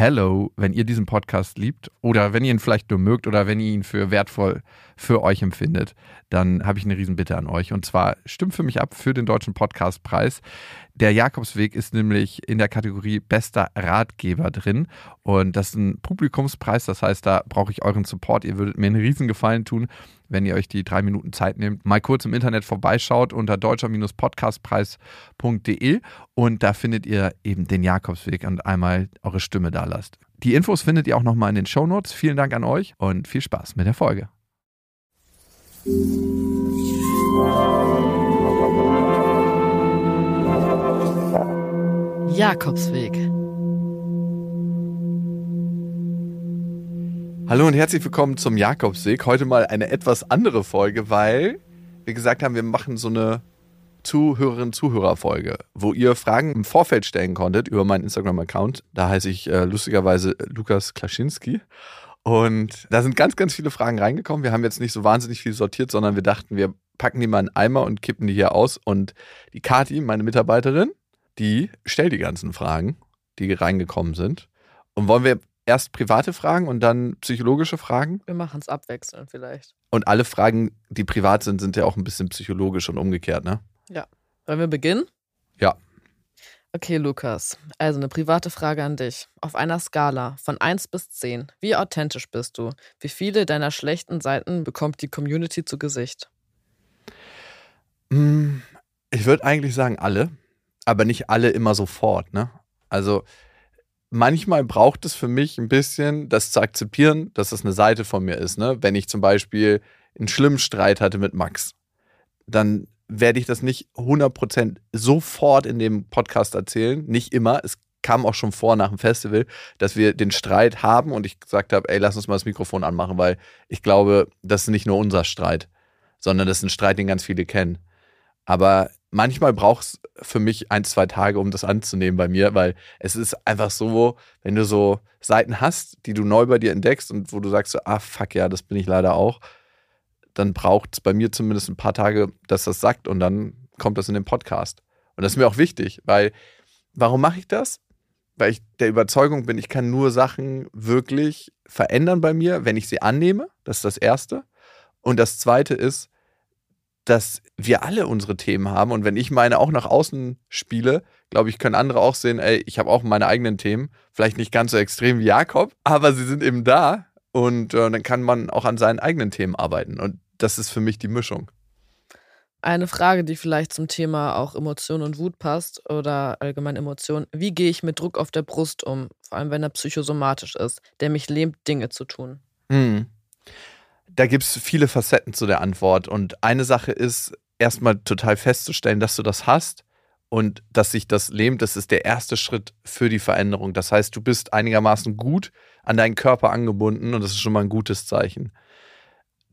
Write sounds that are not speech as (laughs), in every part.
hello, wenn ihr diesen Podcast liebt oder wenn ihr ihn vielleicht nur mögt oder wenn ihr ihn für wertvoll für euch empfindet, dann habe ich eine Riesenbitte an euch. Und zwar stimmt für mich ab für den Deutschen Podcastpreis. Der Jakobsweg ist nämlich in der Kategorie bester Ratgeber drin. Und das ist ein Publikumspreis. Das heißt, da brauche ich euren Support. Ihr würdet mir einen Riesengefallen tun, wenn ihr euch die drei Minuten Zeit nehmt, mal kurz im Internet vorbeischaut unter deutscher-podcastpreis.de und da findet ihr eben den Jakobsweg und einmal eure Stimme da lasst. Die Infos findet ihr auch nochmal in den Show Notes. Vielen Dank an euch und viel Spaß mit der Folge. Jakobsweg. Hallo und herzlich willkommen zum Jakobsweg. Heute mal eine etwas andere Folge, weil wir gesagt haben, wir machen so eine Zuhörerinnen-Zuhörer-Folge, wo ihr Fragen im Vorfeld stellen konntet über meinen Instagram-Account. Da heiße ich äh, lustigerweise Lukas Klaschinski. Und da sind ganz, ganz viele Fragen reingekommen. Wir haben jetzt nicht so wahnsinnig viel sortiert, sondern wir dachten, wir packen die mal in einen Eimer und kippen die hier aus. Und die Kati, meine Mitarbeiterin, die stellt die ganzen Fragen, die reingekommen sind. Und wollen wir erst private Fragen und dann psychologische Fragen? Wir machen es abwechselnd vielleicht. Und alle Fragen, die privat sind, sind ja auch ein bisschen psychologisch und umgekehrt, ne? Ja. Wollen wir beginnen? Ja. Okay, Lukas. Also eine private Frage an dich. Auf einer Skala von 1 bis 10, wie authentisch bist du? Wie viele deiner schlechten Seiten bekommt die Community zu Gesicht? Hm, ich würde eigentlich sagen alle, aber nicht alle immer sofort, ne? Also manchmal braucht es für mich ein bisschen, das zu akzeptieren, dass das eine Seite von mir ist, ne? Wenn ich zum Beispiel einen schlimmen Streit hatte mit Max, dann werde ich das nicht 100% sofort in dem Podcast erzählen. Nicht immer. Es kam auch schon vor nach dem Festival, dass wir den Streit haben und ich gesagt habe, ey, lass uns mal das Mikrofon anmachen, weil ich glaube, das ist nicht nur unser Streit, sondern das ist ein Streit, den ganz viele kennen. Aber manchmal braucht es für mich ein, zwei Tage, um das anzunehmen bei mir, weil es ist einfach so, wenn du so Seiten hast, die du neu bei dir entdeckst und wo du sagst, so, ah, fuck ja, das bin ich leider auch, dann braucht es bei mir zumindest ein paar Tage, dass das sagt und dann kommt das in den Podcast. Und das ist mir auch wichtig, weil warum mache ich das? Weil ich der Überzeugung bin, ich kann nur Sachen wirklich verändern bei mir, wenn ich sie annehme. Das ist das Erste. Und das Zweite ist, dass wir alle unsere Themen haben. Und wenn ich meine auch nach außen spiele, glaube ich, können andere auch sehen, ey, ich habe auch meine eigenen Themen. Vielleicht nicht ganz so extrem wie Jakob, aber sie sind eben da. Und äh, dann kann man auch an seinen eigenen Themen arbeiten. Und das ist für mich die Mischung. Eine Frage, die vielleicht zum Thema auch Emotion und Wut passt oder allgemein Emotionen. Wie gehe ich mit Druck auf der Brust um, vor allem wenn er psychosomatisch ist, der mich lähmt, Dinge zu tun? Hm. Da gibt es viele Facetten zu der Antwort. Und eine Sache ist, erstmal total festzustellen, dass du das hast und dass sich das lähmt, das ist der erste Schritt für die Veränderung. Das heißt, du bist einigermaßen gut an deinen Körper angebunden und das ist schon mal ein gutes Zeichen.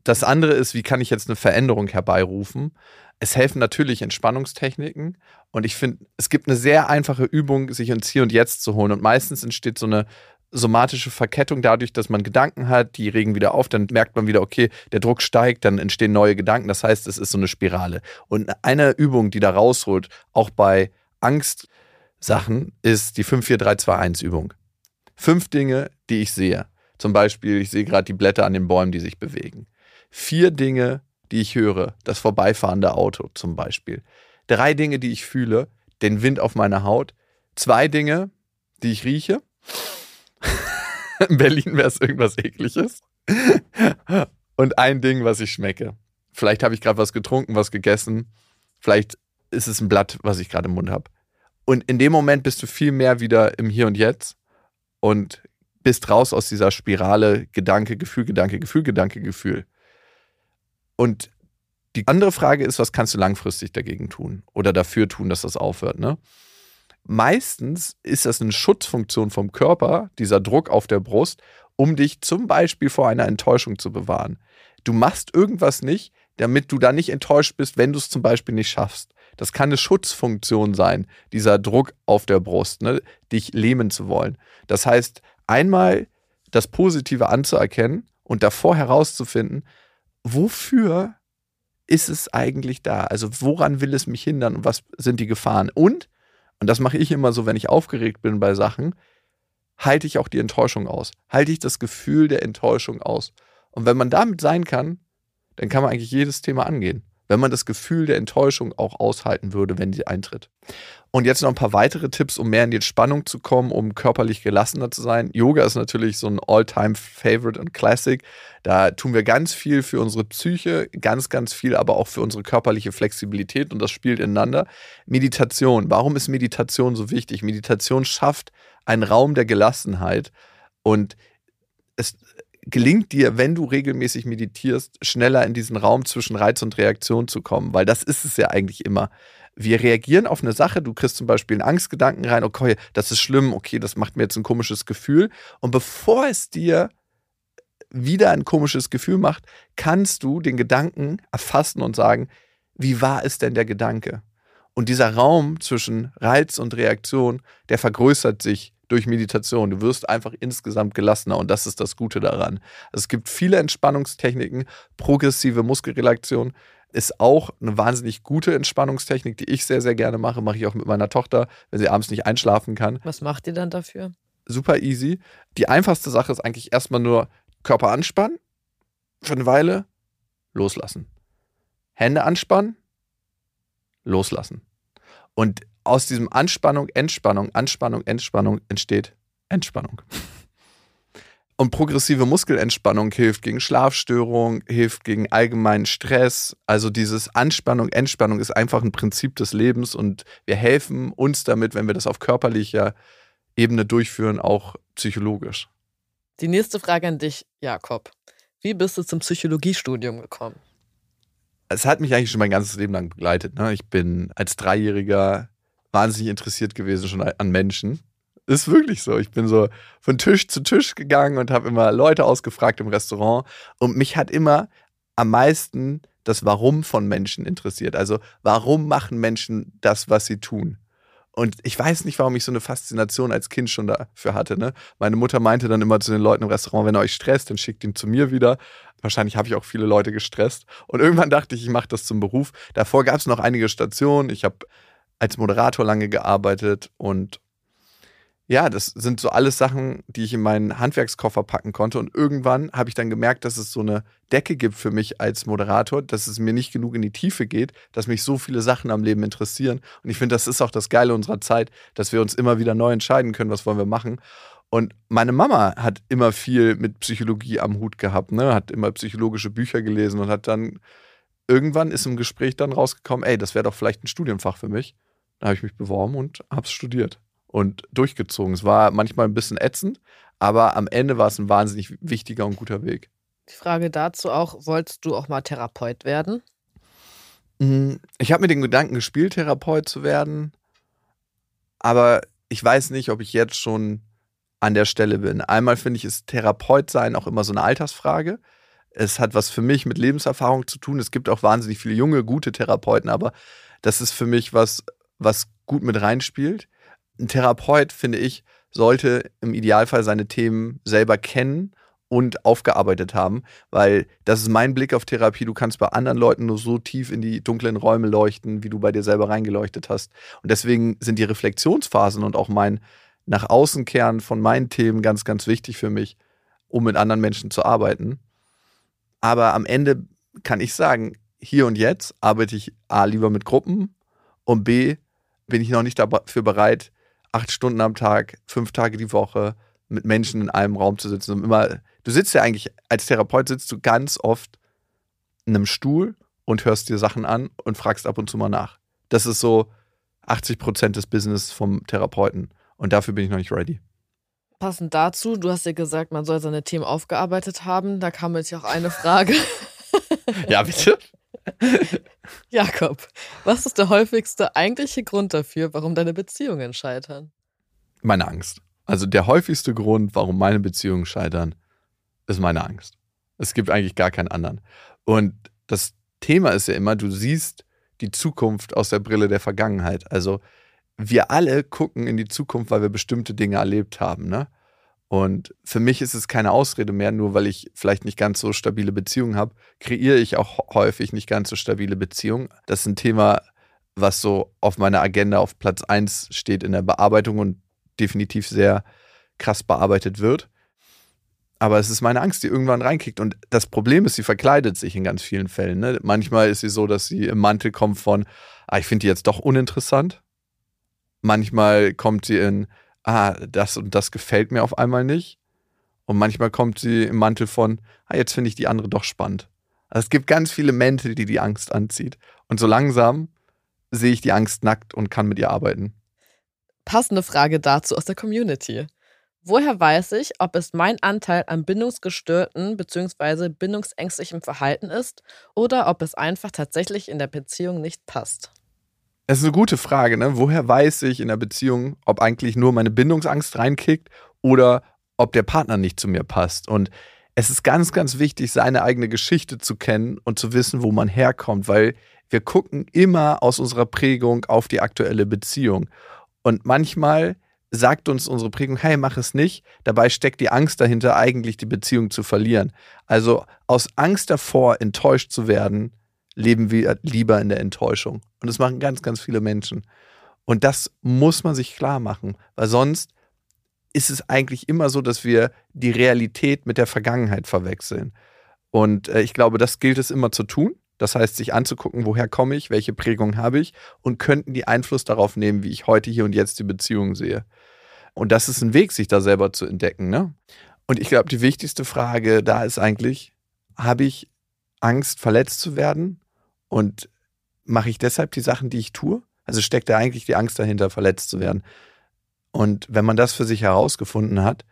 Das andere ist, wie kann ich jetzt eine Veränderung herbeirufen? Es helfen natürlich Entspannungstechniken und ich finde, es gibt eine sehr einfache Übung, sich ins Hier und Jetzt zu holen und meistens entsteht so eine somatische Verkettung dadurch, dass man Gedanken hat, die regen wieder auf, dann merkt man wieder, okay, der Druck steigt, dann entstehen neue Gedanken. Das heißt, es ist so eine Spirale. Und eine Übung, die da rausholt, auch bei Angstsachen, ist die 54321-Übung. Fünf Dinge, die ich sehe. Zum Beispiel, ich sehe gerade die Blätter an den Bäumen, die sich bewegen. Vier Dinge, die ich höre. Das vorbeifahrende Auto zum Beispiel. Drei Dinge, die ich fühle. Den Wind auf meiner Haut. Zwei Dinge, die ich rieche. (laughs) In Berlin wäre es irgendwas Ekliges. Und ein Ding, was ich schmecke. Vielleicht habe ich gerade was getrunken, was gegessen. Vielleicht ist es ein Blatt, was ich gerade im Mund habe. Und in dem Moment bist du viel mehr wieder im Hier und Jetzt und bist raus aus dieser Spirale Gedanke, Gefühl, Gedanke, Gefühl, Gedanke, Gefühl. Und die andere Frage ist, was kannst du langfristig dagegen tun oder dafür tun, dass das aufhört, ne? Meistens ist das eine Schutzfunktion vom Körper, dieser Druck auf der Brust, um dich zum Beispiel vor einer Enttäuschung zu bewahren. Du machst irgendwas nicht, damit du da nicht enttäuscht bist, wenn du es zum Beispiel nicht schaffst. Das kann eine Schutzfunktion sein, dieser Druck auf der Brust, ne, dich lähmen zu wollen. Das heißt, einmal das Positive anzuerkennen und davor herauszufinden, wofür ist es eigentlich da? Also woran will es mich hindern und was sind die Gefahren? Und und das mache ich immer so, wenn ich aufgeregt bin bei Sachen, halte ich auch die Enttäuschung aus? Halte ich das Gefühl der Enttäuschung aus? Und wenn man damit sein kann, dann kann man eigentlich jedes Thema angehen wenn man das Gefühl der Enttäuschung auch aushalten würde, wenn sie eintritt. Und jetzt noch ein paar weitere Tipps, um mehr in die Entspannung zu kommen, um körperlich gelassener zu sein. Yoga ist natürlich so ein All-Time-Favorite und Classic. Da tun wir ganz viel für unsere Psyche, ganz, ganz viel aber auch für unsere körperliche Flexibilität und das spielt ineinander. Meditation. Warum ist Meditation so wichtig? Meditation schafft einen Raum der Gelassenheit und es gelingt dir, wenn du regelmäßig meditierst, schneller in diesen Raum zwischen Reiz und Reaktion zu kommen, weil das ist es ja eigentlich immer. Wir reagieren auf eine Sache, du kriegst zum Beispiel einen Angstgedanken rein, okay, das ist schlimm, okay, das macht mir jetzt ein komisches Gefühl. Und bevor es dir wieder ein komisches Gefühl macht, kannst du den Gedanken erfassen und sagen, wie war es denn der Gedanke? Und dieser Raum zwischen Reiz und Reaktion, der vergrößert sich durch Meditation. Du wirst einfach insgesamt gelassener und das ist das Gute daran. Es gibt viele Entspannungstechniken. Progressive Muskelrelaktion ist auch eine wahnsinnig gute Entspannungstechnik, die ich sehr, sehr gerne mache. Mache ich auch mit meiner Tochter, wenn sie abends nicht einschlafen kann. Was macht ihr dann dafür? Super easy. Die einfachste Sache ist eigentlich erstmal nur Körper anspannen, für eine Weile loslassen. Hände anspannen, loslassen. Und aus diesem Anspannung, Entspannung, Anspannung, Entspannung entsteht Entspannung. Und progressive Muskelentspannung hilft gegen Schlafstörungen, hilft gegen allgemeinen Stress. Also dieses Anspannung, Entspannung ist einfach ein Prinzip des Lebens und wir helfen uns damit, wenn wir das auf körperlicher Ebene durchführen, auch psychologisch. Die nächste Frage an dich, Jakob. Wie bist du zum Psychologiestudium gekommen? Es hat mich eigentlich schon mein ganzes Leben lang begleitet. Ne? Ich bin als Dreijähriger wahnsinnig interessiert gewesen schon an Menschen. Ist wirklich so. Ich bin so von Tisch zu Tisch gegangen und habe immer Leute ausgefragt im Restaurant. Und mich hat immer am meisten das Warum von Menschen interessiert. Also warum machen Menschen das, was sie tun? Und ich weiß nicht, warum ich so eine Faszination als Kind schon dafür hatte. Ne? Meine Mutter meinte dann immer zu den Leuten im Restaurant, wenn er euch stresst, dann schickt ihn zu mir wieder. Wahrscheinlich habe ich auch viele Leute gestresst. Und irgendwann dachte ich, ich mache das zum Beruf. Davor gab es noch einige Stationen. Ich habe als Moderator lange gearbeitet und ja, das sind so alles Sachen, die ich in meinen Handwerkskoffer packen konnte. Und irgendwann habe ich dann gemerkt, dass es so eine Decke gibt für mich als Moderator, dass es mir nicht genug in die Tiefe geht, dass mich so viele Sachen am Leben interessieren. Und ich finde, das ist auch das Geile unserer Zeit, dass wir uns immer wieder neu entscheiden können, was wollen wir machen. Und meine Mama hat immer viel mit Psychologie am Hut gehabt, ne? hat immer psychologische Bücher gelesen und hat dann irgendwann ist im Gespräch dann rausgekommen, ey, das wäre doch vielleicht ein Studienfach für mich. Da habe ich mich beworben und habe es studiert und durchgezogen. Es war manchmal ein bisschen ätzend, aber am Ende war es ein wahnsinnig wichtiger und guter Weg. Die Frage dazu auch, wolltest du auch mal Therapeut werden? Hm, ich habe mir den Gedanken gespielt, Therapeut zu werden, aber ich weiß nicht, ob ich jetzt schon an der Stelle bin. Einmal finde ich, ist Therapeut sein auch immer so eine Altersfrage. Es hat was für mich mit Lebenserfahrung zu tun. Es gibt auch wahnsinnig viele junge, gute Therapeuten, aber das ist für mich was, was gut mit reinspielt. Ein Therapeut, finde ich, sollte im Idealfall seine Themen selber kennen und aufgearbeitet haben, weil das ist mein Blick auf Therapie. Du kannst bei anderen Leuten nur so tief in die dunklen Räume leuchten, wie du bei dir selber reingeleuchtet hast. Und deswegen sind die Reflexionsphasen und auch mein nach außen kehren von meinen Themen ganz, ganz wichtig für mich, um mit anderen Menschen zu arbeiten. Aber am Ende kann ich sagen, hier und jetzt arbeite ich A lieber mit Gruppen und B bin ich noch nicht dafür bereit, acht Stunden am Tag, fünf Tage die Woche mit Menschen in einem Raum zu sitzen. Und immer, du sitzt ja eigentlich, als Therapeut sitzt du ganz oft in einem Stuhl und hörst dir Sachen an und fragst ab und zu mal nach. Das ist so 80 Prozent des Business vom Therapeuten. Und dafür bin ich noch nicht ready. Passend dazu, du hast ja gesagt, man soll seine Themen aufgearbeitet haben. Da kam jetzt ja auch eine Frage. (laughs) ja, bitte. (laughs) Jakob, was ist der häufigste eigentliche Grund dafür, warum deine Beziehungen scheitern? Meine Angst. Also der häufigste Grund, warum meine Beziehungen scheitern, ist meine Angst. Es gibt eigentlich gar keinen anderen. Und das Thema ist ja immer, du siehst die Zukunft aus der Brille der Vergangenheit. Also wir alle gucken in die Zukunft, weil wir bestimmte Dinge erlebt haben. Ne? Und für mich ist es keine Ausrede mehr, nur weil ich vielleicht nicht ganz so stabile Beziehungen habe, kreiere ich auch häufig nicht ganz so stabile Beziehungen. Das ist ein Thema, was so auf meiner Agenda auf Platz 1 steht in der Bearbeitung und definitiv sehr krass bearbeitet wird. Aber es ist meine Angst, die irgendwann reinkickt. Und das Problem ist, sie verkleidet sich in ganz vielen Fällen. Ne? Manchmal ist sie so, dass sie im Mantel kommt von, ah, ich finde die jetzt doch uninteressant. Manchmal kommt sie in, ah, das und das gefällt mir auf einmal nicht. Und manchmal kommt sie im Mantel von, ah, jetzt finde ich die andere doch spannend. Also es gibt ganz viele Mäntel, die die Angst anzieht. Und so langsam sehe ich die Angst nackt und kann mit ihr arbeiten. Passende Frage dazu aus der Community. Woher weiß ich, ob es mein Anteil an bindungsgestörten bzw. bindungsängstlichem Verhalten ist oder ob es einfach tatsächlich in der Beziehung nicht passt? Das ist eine gute Frage, ne? Woher weiß ich in der Beziehung, ob eigentlich nur meine Bindungsangst reinkickt oder ob der Partner nicht zu mir passt? Und es ist ganz, ganz wichtig, seine eigene Geschichte zu kennen und zu wissen, wo man herkommt, weil wir gucken immer aus unserer Prägung auf die aktuelle Beziehung. Und manchmal sagt uns unsere Prägung, hey, mach es nicht. Dabei steckt die Angst dahinter, eigentlich die Beziehung zu verlieren. Also aus Angst davor, enttäuscht zu werden, leben wir lieber in der Enttäuschung. Und das machen ganz, ganz viele Menschen. Und das muss man sich klar machen, weil sonst ist es eigentlich immer so, dass wir die Realität mit der Vergangenheit verwechseln. Und äh, ich glaube, das gilt es immer zu tun. Das heißt, sich anzugucken, woher komme ich, welche Prägung habe ich und könnten die Einfluss darauf nehmen, wie ich heute hier und jetzt die Beziehung sehe. Und das ist ein Weg, sich da selber zu entdecken. Ne? Und ich glaube, die wichtigste Frage da ist eigentlich, habe ich Angst, verletzt zu werden? Und mache ich deshalb die Sachen, die ich tue? Also steckt da eigentlich die Angst dahinter, verletzt zu werden? Und wenn man das für sich herausgefunden hat,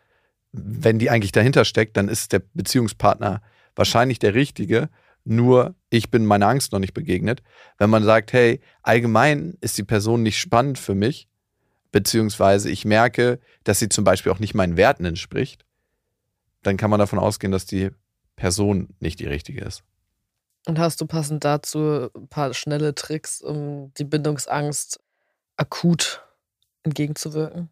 wenn die eigentlich dahinter steckt, dann ist der Beziehungspartner wahrscheinlich der richtige. Nur ich bin meiner Angst noch nicht begegnet. Wenn man sagt, hey, allgemein ist die Person nicht spannend für mich, beziehungsweise ich merke, dass sie zum Beispiel auch nicht meinen Werten entspricht, dann kann man davon ausgehen, dass die Person nicht die richtige ist. Und hast du passend dazu ein paar schnelle Tricks, um die Bindungsangst akut entgegenzuwirken?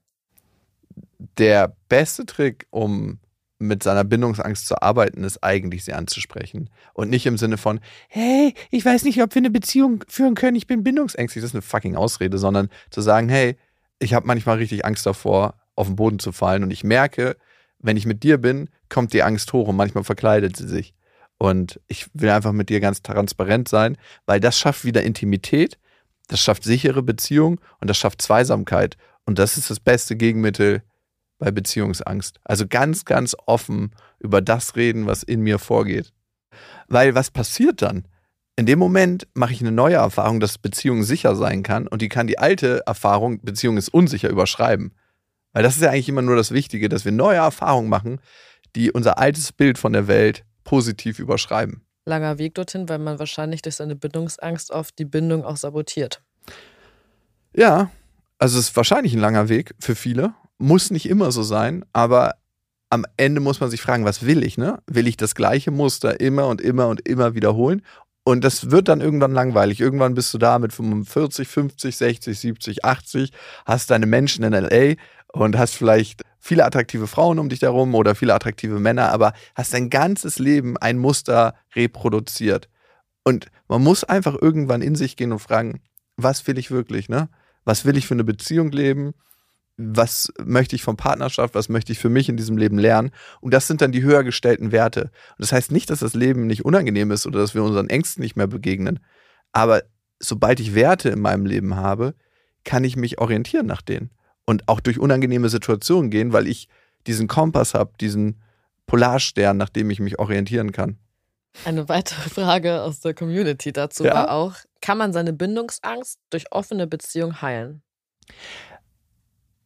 Der beste Trick, um mit seiner Bindungsangst zu arbeiten, ist eigentlich sie anzusprechen. Und nicht im Sinne von, hey, ich weiß nicht, ob wir eine Beziehung führen können, ich bin bindungsängstlich. Das ist eine fucking Ausrede, sondern zu sagen, hey, ich habe manchmal richtig Angst davor, auf den Boden zu fallen. Und ich merke, wenn ich mit dir bin, kommt die Angst hoch und manchmal verkleidet sie sich. Und ich will einfach mit dir ganz transparent sein, weil das schafft wieder Intimität, das schafft sichere Beziehung und das schafft Zweisamkeit. Und das ist das beste Gegenmittel bei Beziehungsangst. Also ganz, ganz offen über das reden, was in mir vorgeht. Weil was passiert dann? In dem Moment mache ich eine neue Erfahrung, dass Beziehung sicher sein kann und die kann die alte Erfahrung, Beziehung ist unsicher, überschreiben. Weil das ist ja eigentlich immer nur das Wichtige, dass wir neue Erfahrungen machen, die unser altes Bild von der Welt positiv überschreiben. Langer Weg dorthin, weil man wahrscheinlich durch seine Bindungsangst oft die Bindung auch sabotiert. Ja, also es ist wahrscheinlich ein langer Weg für viele. Muss nicht immer so sein, aber am Ende muss man sich fragen, was will ich? Ne? Will ich das gleiche Muster immer und immer und immer wiederholen? Und das wird dann irgendwann langweilig. Irgendwann bist du da mit 45, 50, 60, 70, 80, hast deine Menschen in LA und hast vielleicht viele attraktive Frauen um dich herum oder viele attraktive Männer, aber hast dein ganzes Leben ein Muster reproduziert. Und man muss einfach irgendwann in sich gehen und fragen, was will ich wirklich, ne? Was will ich für eine Beziehung leben? Was möchte ich von Partnerschaft? Was möchte ich für mich in diesem Leben lernen? Und das sind dann die höher gestellten Werte. Und das heißt nicht, dass das Leben nicht unangenehm ist oder dass wir unseren Ängsten nicht mehr begegnen. Aber sobald ich Werte in meinem Leben habe, kann ich mich orientieren nach denen und auch durch unangenehme Situationen gehen, weil ich diesen Kompass habe, diesen Polarstern, nach dem ich mich orientieren kann. Eine weitere Frage aus der Community dazu ja? war auch, kann man seine Bindungsangst durch offene Beziehung heilen?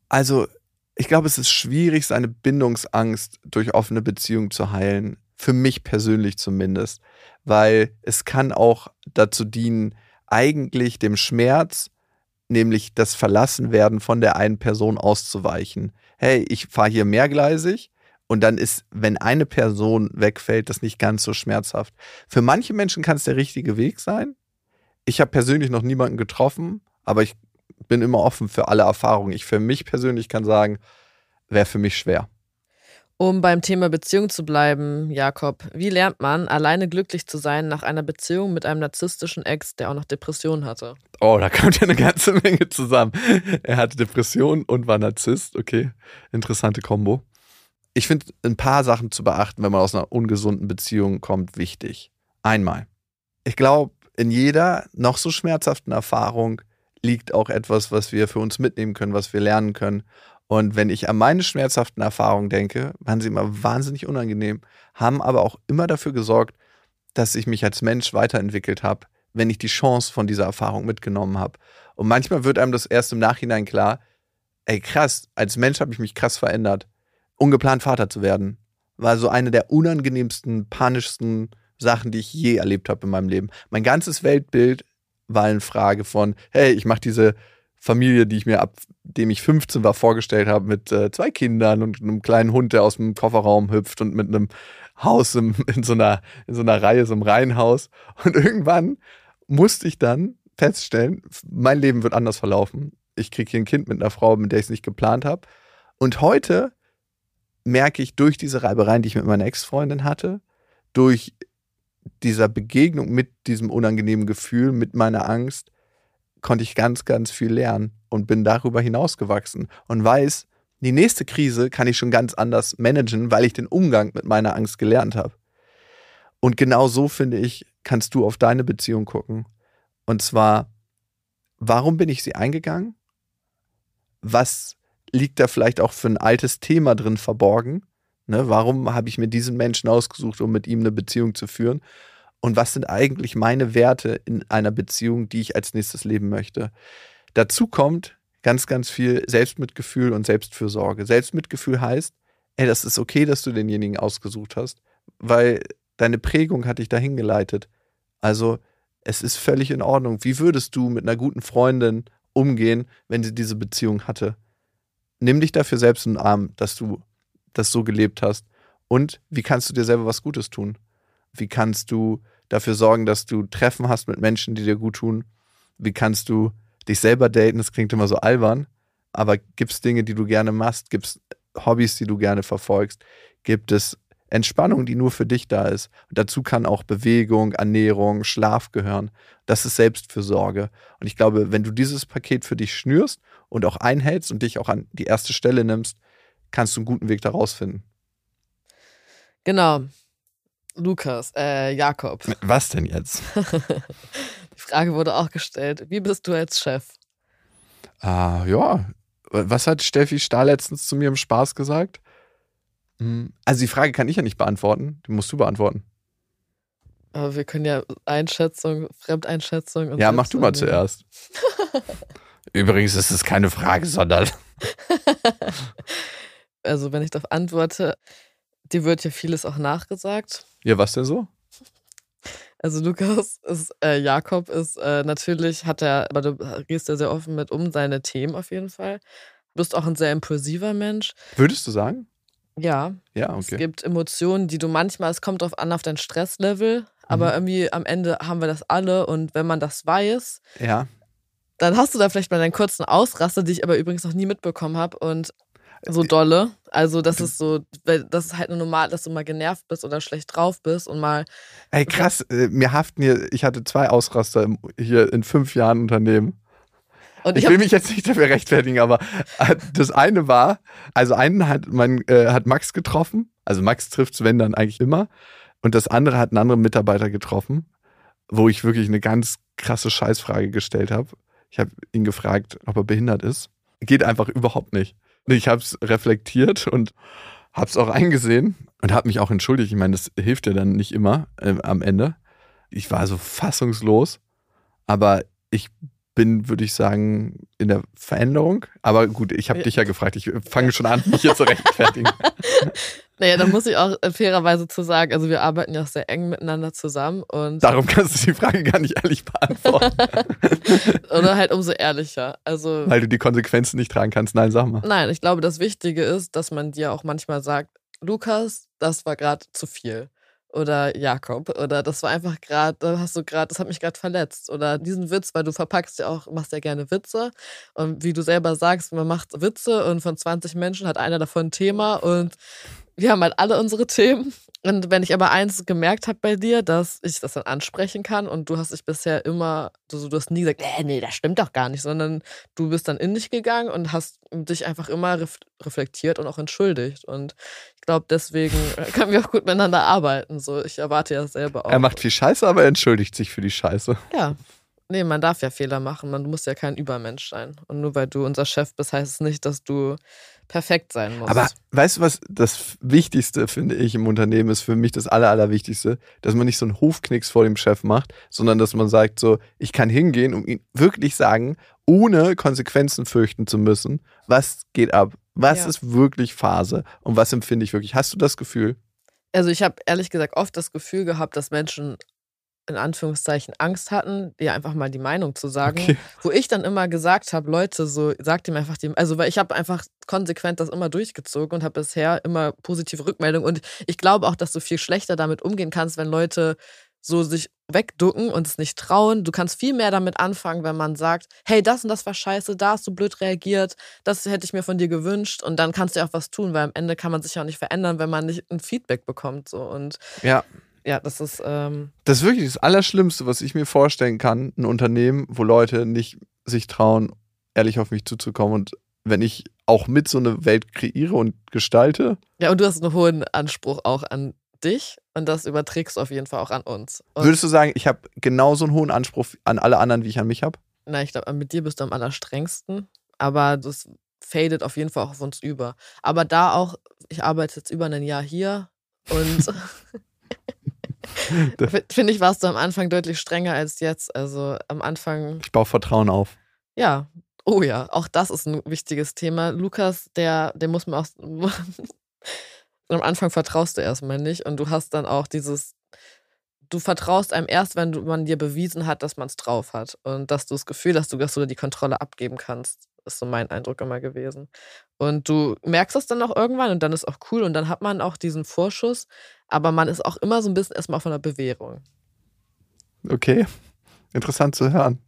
Also, ich glaube, es ist schwierig, seine Bindungsangst durch offene Beziehung zu heilen. Für mich persönlich zumindest. Weil es kann auch dazu dienen, eigentlich dem Schmerz nämlich das Verlassenwerden von der einen Person auszuweichen. Hey, ich fahre hier mehrgleisig und dann ist, wenn eine Person wegfällt, das nicht ganz so schmerzhaft. Für manche Menschen kann es der richtige Weg sein. Ich habe persönlich noch niemanden getroffen, aber ich bin immer offen für alle Erfahrungen. Ich für mich persönlich kann sagen, wäre für mich schwer. Um beim Thema Beziehung zu bleiben, Jakob, wie lernt man, alleine glücklich zu sein nach einer Beziehung mit einem narzisstischen Ex, der auch noch Depressionen hatte? Oh, da kommt ja eine ganze Menge zusammen. Er hatte Depressionen und war Narzisst. Okay, interessante Kombo. Ich finde ein paar Sachen zu beachten, wenn man aus einer ungesunden Beziehung kommt, wichtig. Einmal, ich glaube, in jeder noch so schmerzhaften Erfahrung liegt auch etwas, was wir für uns mitnehmen können, was wir lernen können. Und wenn ich an meine schmerzhaften Erfahrungen denke, waren sie immer wahnsinnig unangenehm, haben aber auch immer dafür gesorgt, dass ich mich als Mensch weiterentwickelt habe, wenn ich die Chance von dieser Erfahrung mitgenommen habe. Und manchmal wird einem das erst im Nachhinein klar, ey krass, als Mensch habe ich mich krass verändert. Ungeplant Vater zu werden, war so eine der unangenehmsten, panischsten Sachen, die ich je erlebt habe in meinem Leben. Mein ganzes Weltbild war in Frage von, hey, ich mache diese Familie, die ich mir ab dem ich 15 war vorgestellt habe, mit äh, zwei Kindern und einem kleinen Hund, der aus dem Kofferraum hüpft und mit einem Haus im, (laughs) in, so einer, in so einer Reihe, so einem Reihenhaus. Und irgendwann musste ich dann feststellen, mein Leben wird anders verlaufen. Ich kriege hier ein Kind mit einer Frau, mit der ich es nicht geplant habe. Und heute merke ich durch diese Reibereien, die ich mit meiner Ex-Freundin hatte, durch dieser Begegnung mit diesem unangenehmen Gefühl, mit meiner Angst, konnte ich ganz, ganz viel lernen und bin darüber hinausgewachsen und weiß, die nächste Krise kann ich schon ganz anders managen, weil ich den Umgang mit meiner Angst gelernt habe. Und genau so, finde ich, kannst du auf deine Beziehung gucken. Und zwar, warum bin ich sie eingegangen? Was liegt da vielleicht auch für ein altes Thema drin verborgen? Ne, warum habe ich mir diesen Menschen ausgesucht, um mit ihm eine Beziehung zu führen? Und was sind eigentlich meine Werte in einer Beziehung, die ich als nächstes leben möchte? Dazu kommt ganz, ganz viel Selbstmitgefühl und Selbstfürsorge. Selbstmitgefühl heißt, ey, das ist okay, dass du denjenigen ausgesucht hast, weil deine Prägung hat dich dahin geleitet. Also es ist völlig in Ordnung. Wie würdest du mit einer guten Freundin umgehen, wenn sie diese Beziehung hatte? Nimm dich dafür selbst in den Arm, dass du das so gelebt hast. Und wie kannst du dir selber was Gutes tun? Wie kannst du dafür sorgen, dass du Treffen hast mit Menschen, die dir gut tun? Wie kannst du dich selber daten? Das klingt immer so albern, aber gibt es Dinge, die du gerne machst? Gibt es Hobbys, die du gerne verfolgst? Gibt es Entspannung, die nur für dich da ist? Und dazu kann auch Bewegung, Ernährung, Schlaf gehören. Das ist Selbstfürsorge. Und ich glaube, wenn du dieses Paket für dich schnürst und auch einhältst und dich auch an die erste Stelle nimmst, kannst du einen guten Weg daraus finden. Genau. Lukas, äh, Jakob. Was denn jetzt? (laughs) Die Frage wurde auch gestellt. Wie bist du als Chef? Ah, ja. Was hat Steffi Stahl letztens zu mir im Spaß gesagt? Hm, also die Frage kann ich ja nicht beantworten. Die musst du beantworten. Aber wir können ja Einschätzung, Fremdeinschätzung. Und ja, mach du mal zuerst. (laughs) Übrigens ist es keine Frage, sondern. (laughs) also, wenn ich darauf antworte, dir wird ja vieles auch nachgesagt. Ja, was denn so? Also Lukas ist, äh, Jakob ist äh, natürlich, hat er, aber du gehst ja sehr offen mit um, seine Themen auf jeden Fall. Du bist auch ein sehr impulsiver Mensch. Würdest du sagen? Ja. Ja, okay. Es gibt Emotionen, die du manchmal, es kommt drauf an auf dein Stresslevel, aber mhm. irgendwie am Ende haben wir das alle und wenn man das weiß, ja. dann hast du da vielleicht mal einen kurzen Ausraster, die ich aber übrigens noch nie mitbekommen habe und so dolle. Also, das ist so, das ist halt nur normal, dass du mal genervt bist oder schlecht drauf bist und mal. Ey, krass, äh, mir haften hier, ich hatte zwei Ausraster hier in fünf Jahren Unternehmen. Und ich, ich will mich jetzt nicht dafür rechtfertigen, aber äh, das eine war, also einen hat, mein, äh, hat Max getroffen, also Max trifft Sven dann eigentlich immer, und das andere hat einen anderen Mitarbeiter getroffen, wo ich wirklich eine ganz krasse Scheißfrage gestellt habe. Ich habe ihn gefragt, ob er behindert ist. Geht einfach überhaupt nicht. Ich habe es reflektiert und habe es auch eingesehen und habe mich auch entschuldigt. Ich meine, das hilft ja dann nicht immer äh, am Ende. Ich war so fassungslos, aber ich bin, würde ich sagen, in der Veränderung. Aber gut, ich habe ja. dich ja gefragt. Ich fange schon an, mich hier zu rechtfertigen. (laughs) naja, da muss ich auch fairerweise zu sagen, also wir arbeiten ja auch sehr eng miteinander zusammen. und Darum kannst du die Frage gar nicht ehrlich beantworten. (laughs) Oder halt umso ehrlicher. Also, Weil du die Konsequenzen nicht tragen kannst. Nein, sag mal. Nein, ich glaube, das Wichtige ist, dass man dir auch manchmal sagt, Lukas, das war gerade zu viel oder Jakob oder das war einfach gerade, hast du gerade, das hat mich gerade verletzt. Oder diesen Witz, weil du verpackst ja auch, machst ja gerne Witze. Und wie du selber sagst, man macht Witze und von 20 Menschen hat einer davon ein Thema und wir haben halt alle unsere Themen. Und wenn ich aber eins gemerkt habe bei dir, dass ich das dann ansprechen kann und du hast dich bisher immer, du, du hast nie gesagt, nee, nee, das stimmt doch gar nicht, sondern du bist dann in dich gegangen und hast dich einfach immer reflektiert und auch entschuldigt. Und ich glaube, deswegen können wir auch gut miteinander arbeiten. So, ich erwarte ja selber auch. Er macht viel Scheiße, aber er entschuldigt sich für die Scheiße. Ja, Nee, man darf ja Fehler machen. Man muss ja kein Übermensch sein. Und nur weil du unser Chef bist, heißt es nicht, dass du perfekt sein musst. Aber weißt du, was das Wichtigste, finde ich, im Unternehmen ist für mich das Aller, Allerwichtigste, dass man nicht so einen Hofknicks vor dem Chef macht, sondern dass man sagt so, ich kann hingehen und ihm wirklich sagen, ohne Konsequenzen fürchten zu müssen, was geht ab? Was ja. ist wirklich Phase und was empfinde ich wirklich? Hast du das Gefühl? Also ich habe ehrlich gesagt oft das Gefühl gehabt, dass Menschen in Anführungszeichen Angst hatten, dir einfach mal die Meinung zu sagen. Okay. Wo ich dann immer gesagt habe, Leute, so sagt ihm einfach die, also weil ich habe einfach konsequent das immer durchgezogen und habe bisher immer positive Rückmeldungen und ich glaube auch, dass du viel schlechter damit umgehen kannst, wenn Leute so sich wegducken und es nicht trauen. Du kannst viel mehr damit anfangen, wenn man sagt, hey, das und das war scheiße, da hast du blöd reagiert, das hätte ich mir von dir gewünscht und dann kannst du ja auch was tun, weil am Ende kann man sich ja auch nicht verändern, wenn man nicht ein Feedback bekommt so und ja ja, das ist. Ähm das ist wirklich das Allerschlimmste, was ich mir vorstellen kann. Ein Unternehmen, wo Leute nicht sich trauen, ehrlich auf mich zuzukommen. Und wenn ich auch mit so eine Welt kreiere und gestalte. Ja, und du hast einen hohen Anspruch auch an dich und das überträgst du auf jeden Fall auch an uns. Und Würdest du sagen, ich habe genauso einen hohen Anspruch an alle anderen, wie ich an mich habe? Na, ich glaube, mit dir bist du am allerstrengsten, aber das fadet auf jeden Fall auch auf uns über. Aber da auch, ich arbeite jetzt über ein Jahr hier und (laughs) (laughs) Finde ich, warst du am Anfang deutlich strenger als jetzt. Also am Anfang. Ich baue Vertrauen auf. Ja. Oh ja, auch das ist ein wichtiges Thema. Lukas, der, der muss man auch. (laughs) am Anfang vertraust du erstmal nicht und du hast dann auch dieses. Du vertraust einem erst, wenn du, man dir bewiesen hat, dass man es drauf hat und dass du das Gefühl hast, dass du die Kontrolle abgeben kannst ist so mein Eindruck immer gewesen. Und du merkst das dann auch irgendwann und dann ist auch cool und dann hat man auch diesen Vorschuss, aber man ist auch immer so ein bisschen erstmal von der Bewährung. Okay, interessant zu hören.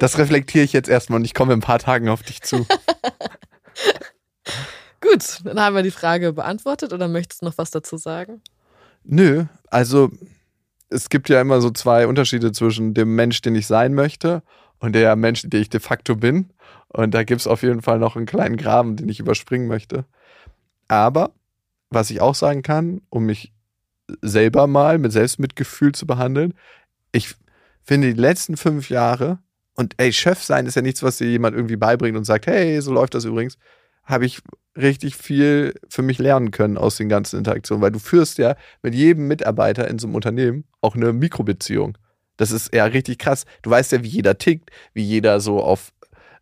Das reflektiere ich jetzt erstmal und ich komme in ein paar Tagen auf dich zu. (laughs) Gut, dann haben wir die Frage beantwortet oder möchtest du noch was dazu sagen? Nö, also es gibt ja immer so zwei Unterschiede zwischen dem Mensch, den ich sein möchte und der Mensch, der ich de facto bin. Und da gibt es auf jeden Fall noch einen kleinen Graben, den ich überspringen möchte. Aber was ich auch sagen kann, um mich selber mal mit Selbstmitgefühl zu behandeln, ich finde die letzten fünf Jahre, und ey, Chef sein ist ja nichts, was dir jemand irgendwie beibringt und sagt, hey, so läuft das übrigens, habe ich richtig viel für mich lernen können aus den ganzen Interaktionen, weil du führst ja mit jedem Mitarbeiter in so einem Unternehmen auch eine Mikrobeziehung. Das ist ja richtig krass. Du weißt ja, wie jeder tickt, wie jeder so auf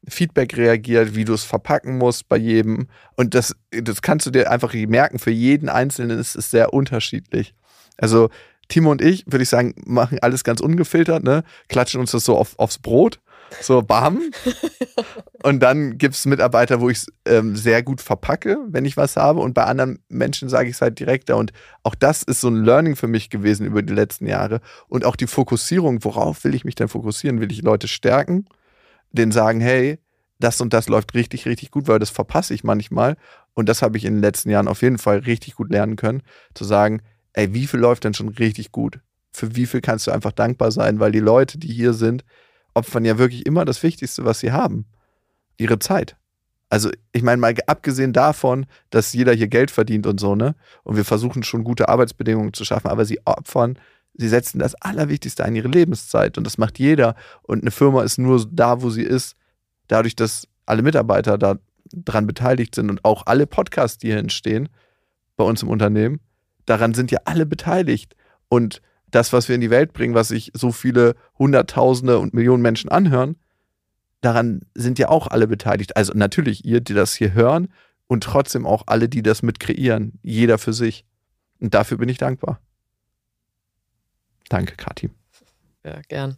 Feedback reagiert, wie du es verpacken musst bei jedem. Und das, das kannst du dir einfach merken. Für jeden Einzelnen ist es sehr unterschiedlich. Also Timo und ich, würde ich sagen, machen alles ganz ungefiltert, ne? Klatschen uns das so auf, aufs Brot. So, bam. und dann gibt es Mitarbeiter, wo ich es ähm, sehr gut verpacke, wenn ich was habe. Und bei anderen Menschen sage ich es halt direkter. Und auch das ist so ein Learning für mich gewesen über die letzten Jahre. Und auch die Fokussierung, worauf will ich mich denn fokussieren? Will ich Leute stärken? denen sagen, hey, das und das läuft richtig, richtig gut, weil das verpasse ich manchmal. Und das habe ich in den letzten Jahren auf jeden Fall richtig gut lernen können, zu sagen, ey, wie viel läuft denn schon richtig gut? Für wie viel kannst du einfach dankbar sein, weil die Leute, die hier sind, opfern ja wirklich immer das Wichtigste, was sie haben. Ihre Zeit. Also, ich meine, mal abgesehen davon, dass jeder hier Geld verdient und so, ne? Und wir versuchen schon gute Arbeitsbedingungen zu schaffen, aber sie opfern Sie setzen das Allerwichtigste an ihre Lebenszeit und das macht jeder. Und eine Firma ist nur da, wo sie ist, dadurch, dass alle Mitarbeiter da dran beteiligt sind und auch alle Podcasts, die hier entstehen, bei uns im Unternehmen, daran sind ja alle beteiligt. Und das, was wir in die Welt bringen, was sich so viele Hunderttausende und Millionen Menschen anhören, daran sind ja auch alle beteiligt. Also natürlich ihr, die das hier hören und trotzdem auch alle, die das mit kreieren, jeder für sich. Und dafür bin ich dankbar. Danke, Kathi. Ja, gern.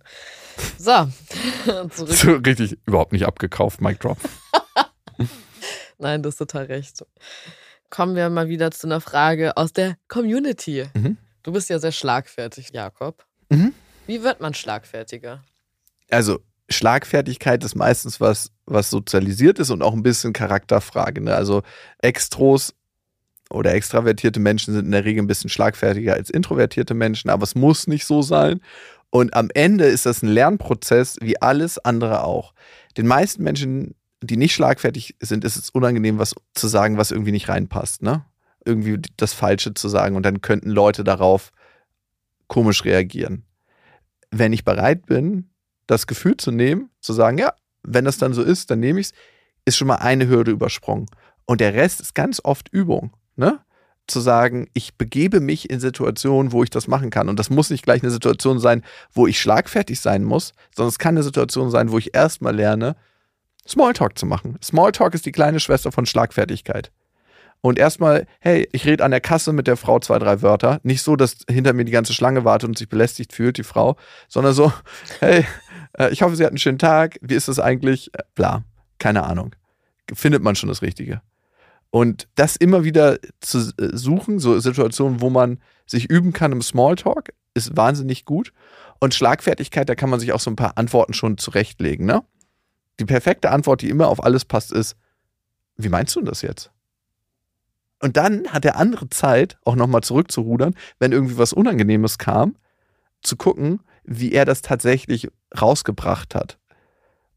So, (laughs) zurück. So richtig überhaupt nicht abgekauft, Mic Drop. (laughs) Nein, du hast total recht. Kommen wir mal wieder zu einer Frage aus der Community. Mhm. Du bist ja sehr schlagfertig, Jakob. Mhm. Wie wird man schlagfertiger? Also, Schlagfertigkeit ist meistens was, was sozialisiert ist und auch ein bisschen Charakterfrage. Ne? Also, Extros oder extravertierte Menschen sind in der Regel ein bisschen schlagfertiger als introvertierte Menschen, aber es muss nicht so sein. Und am Ende ist das ein Lernprozess wie alles andere auch. Den meisten Menschen, die nicht schlagfertig sind, ist es unangenehm, was zu sagen, was irgendwie nicht reinpasst, ne? Irgendwie das Falsche zu sagen und dann könnten Leute darauf komisch reagieren. Wenn ich bereit bin, das Gefühl zu nehmen, zu sagen, ja, wenn das dann so ist, dann nehme ich es, ist schon mal eine Hürde übersprungen. Und der Rest ist ganz oft Übung. Ne? Zu sagen, ich begebe mich in Situationen, wo ich das machen kann. Und das muss nicht gleich eine Situation sein, wo ich schlagfertig sein muss, sondern es kann eine Situation sein, wo ich erstmal lerne, Smalltalk zu machen. Smalltalk ist die kleine Schwester von Schlagfertigkeit. Und erstmal, hey, ich rede an der Kasse mit der Frau zwei, drei Wörter. Nicht so, dass hinter mir die ganze Schlange wartet und sich belästigt fühlt, die Frau, sondern so, (laughs) hey, äh, ich hoffe, Sie hatten einen schönen Tag. Wie ist das eigentlich? Äh, bla, keine Ahnung. Findet man schon das Richtige. Und das immer wieder zu äh, suchen, so Situationen, wo man sich üben kann im Smalltalk, ist wahnsinnig gut. Und Schlagfertigkeit, da kann man sich auch so ein paar Antworten schon zurechtlegen. Ne? Die perfekte Antwort, die immer auf alles passt, ist, wie meinst du das jetzt? Und dann hat der andere Zeit, auch nochmal zurückzurudern, wenn irgendwie was Unangenehmes kam, zu gucken, wie er das tatsächlich rausgebracht hat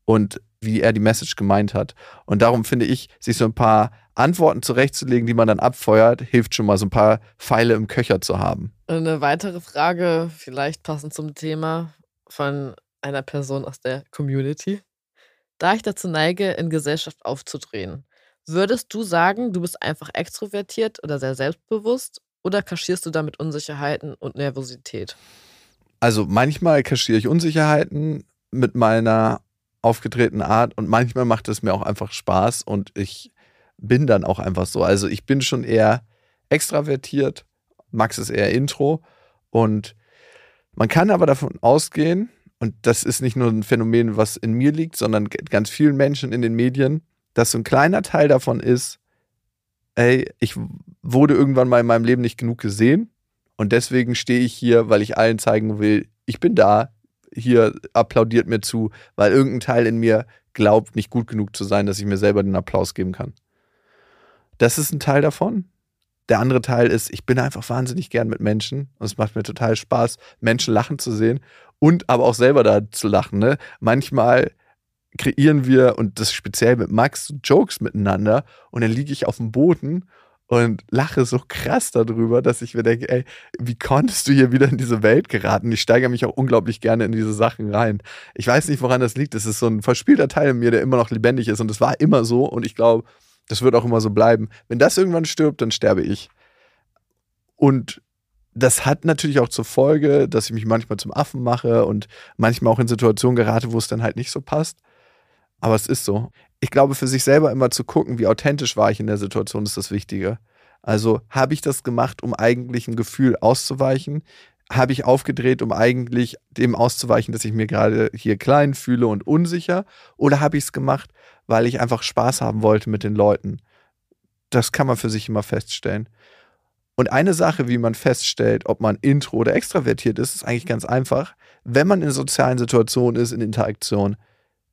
und wie er die Message gemeint hat. Und darum finde ich, sich so ein paar Antworten zurechtzulegen, die man dann abfeuert, hilft schon mal, so ein paar Pfeile im Köcher zu haben. Eine weitere Frage, vielleicht passend zum Thema von einer Person aus der Community. Da ich dazu neige, in Gesellschaft aufzudrehen, würdest du sagen, du bist einfach extrovertiert oder sehr selbstbewusst oder kaschierst du damit Unsicherheiten und Nervosität? Also manchmal kaschiere ich Unsicherheiten mit meiner aufgetretenen Art und manchmal macht es mir auch einfach Spaß und ich bin dann auch einfach so. Also ich bin schon eher extravertiert, Max ist eher Intro und man kann aber davon ausgehen, und das ist nicht nur ein Phänomen, was in mir liegt, sondern ganz vielen Menschen in den Medien, dass so ein kleiner Teil davon ist, ey, ich wurde irgendwann mal in meinem Leben nicht genug gesehen und deswegen stehe ich hier, weil ich allen zeigen will, ich bin da, hier applaudiert mir zu, weil irgendein Teil in mir glaubt, nicht gut genug zu sein, dass ich mir selber den Applaus geben kann. Das ist ein Teil davon. Der andere Teil ist, ich bin einfach wahnsinnig gern mit Menschen und es macht mir total Spaß, Menschen lachen zu sehen und aber auch selber da zu lachen. Ne? Manchmal kreieren wir, und das speziell mit Max, Jokes miteinander und dann liege ich auf dem Boden und lache so krass darüber, dass ich mir denke, ey, wie konntest du hier wieder in diese Welt geraten? Ich steigere mich auch unglaublich gerne in diese Sachen rein. Ich weiß nicht, woran das liegt. Es ist so ein verspielter Teil in mir, der immer noch lebendig ist und es war immer so und ich glaube, das wird auch immer so bleiben. Wenn das irgendwann stirbt, dann sterbe ich. Und das hat natürlich auch zur Folge, dass ich mich manchmal zum Affen mache und manchmal auch in Situationen gerate, wo es dann halt nicht so passt. Aber es ist so. Ich glaube, für sich selber immer zu gucken, wie authentisch war ich in der Situation, ist das Wichtige. Also habe ich das gemacht, um eigentlich ein Gefühl auszuweichen? Habe ich aufgedreht, um eigentlich dem auszuweichen, dass ich mir gerade hier klein fühle und unsicher? Oder habe ich es gemacht, weil ich einfach Spaß haben wollte mit den Leuten? Das kann man für sich immer feststellen. Und eine Sache, wie man feststellt, ob man intro oder extravertiert ist, ist eigentlich ganz einfach. Wenn man in sozialen Situationen ist, in Interaktion,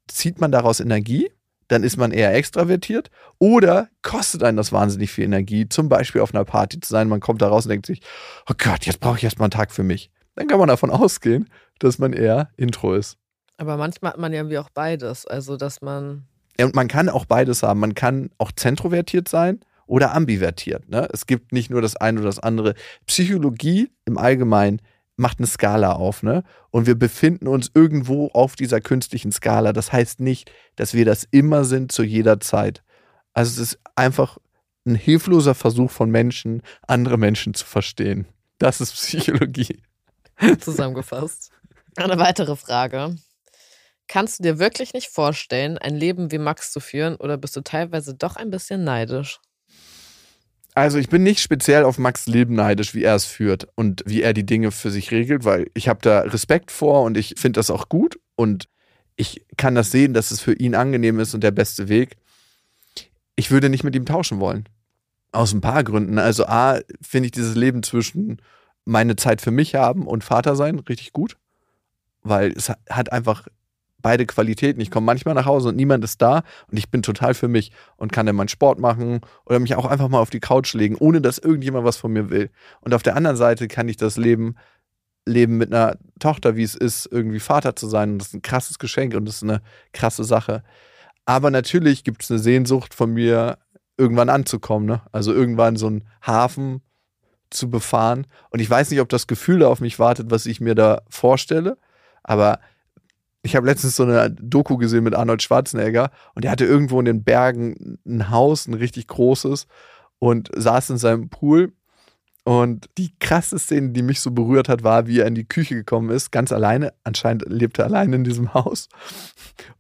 zieht man daraus Energie, dann ist man eher extravertiert oder kostet einen das wahnsinnig viel Energie, zum Beispiel auf einer Party zu sein, man kommt da raus und denkt sich, oh Gott, jetzt brauche ich erstmal einen Tag für mich. Dann kann man davon ausgehen, dass man eher Intro ist. Aber manchmal hat man ja irgendwie auch beides, also dass man... Ja, und man kann auch beides haben. Man kann auch zentrovertiert sein oder ambivertiert. Ne? Es gibt nicht nur das eine oder das andere. Psychologie im Allgemeinen macht eine Skala auf, ne? Und wir befinden uns irgendwo auf dieser künstlichen Skala. Das heißt nicht, dass wir das immer sind zu jeder Zeit. Also es ist einfach ein hilfloser Versuch von Menschen, andere Menschen zu verstehen. Das ist Psychologie. (laughs) Zusammengefasst. Eine weitere Frage. Kannst du dir wirklich nicht vorstellen, ein Leben wie Max zu führen oder bist du teilweise doch ein bisschen neidisch? Also ich bin nicht speziell auf Max Leben neidisch, wie er es führt und wie er die Dinge für sich regelt, weil ich habe da Respekt vor und ich finde das auch gut und ich kann das sehen, dass es für ihn angenehm ist und der beste Weg. Ich würde nicht mit ihm tauschen wollen. Aus ein paar Gründen. Also A, finde ich dieses Leben zwischen meine Zeit für mich haben und Vater sein richtig gut, weil es hat einfach beide Qualitäten. Ich komme manchmal nach Hause und niemand ist da und ich bin total für mich und kann dann meinen Sport machen oder mich auch einfach mal auf die Couch legen, ohne dass irgendjemand was von mir will. Und auf der anderen Seite kann ich das Leben leben mit einer Tochter, wie es ist, irgendwie Vater zu sein. Und das ist ein krasses Geschenk und das ist eine krasse Sache. Aber natürlich gibt es eine Sehnsucht von mir, irgendwann anzukommen. Ne? Also irgendwann so einen Hafen zu befahren. Und ich weiß nicht, ob das Gefühl auf mich wartet, was ich mir da vorstelle. Aber ich habe letztens so eine Doku gesehen mit Arnold Schwarzenegger und der hatte irgendwo in den Bergen ein Haus, ein richtig großes und saß in seinem Pool und die krasse Szene, die mich so berührt hat, war, wie er in die Küche gekommen ist, ganz alleine. Anscheinend lebt er alleine in diesem Haus.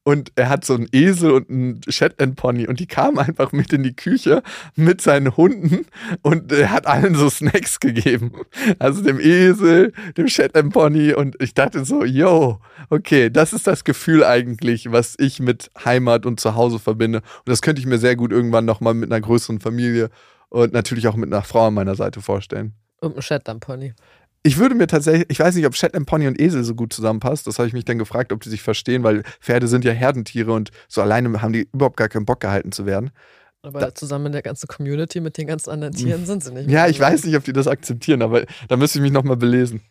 Und er hat so einen Esel und einen Shetland Pony und die kamen einfach mit in die Küche mit seinen Hunden und er hat allen so Snacks gegeben. Also dem Esel, dem Shetland Pony und ich dachte so, yo, okay, das ist das Gefühl eigentlich, was ich mit Heimat und Zuhause verbinde. Und das könnte ich mir sehr gut irgendwann nochmal mit einer größeren Familie und natürlich auch mit einer Frau an meiner Seite vorstellen. Und einem Shetland Pony. Ich würde mir tatsächlich, ich weiß nicht, ob Shetland Pony und Esel so gut zusammenpasst. Das habe ich mich dann gefragt, ob die sich verstehen, weil Pferde sind ja Herdentiere und so alleine haben die überhaupt gar keinen Bock gehalten zu werden. Aber da, zusammen in der ganzen Community mit den ganzen anderen Tieren sind sie nicht. Ja, ich weiß nicht, ob die das akzeptieren, aber da müsste ich mich nochmal belesen.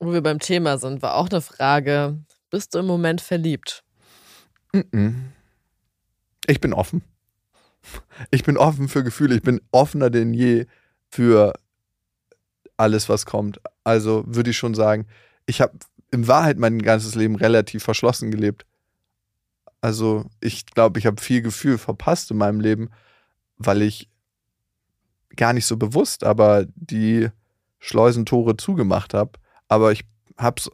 Wo wir beim Thema sind, war auch eine Frage: Bist du im Moment verliebt? Ich bin offen. Ich bin offen für Gefühle. Ich bin offener denn je für alles, was kommt. Also würde ich schon sagen, ich habe in Wahrheit mein ganzes Leben relativ verschlossen gelebt. Also ich glaube, ich habe viel Gefühl verpasst in meinem Leben, weil ich gar nicht so bewusst, aber die Schleusentore zugemacht habe. Aber ich habe es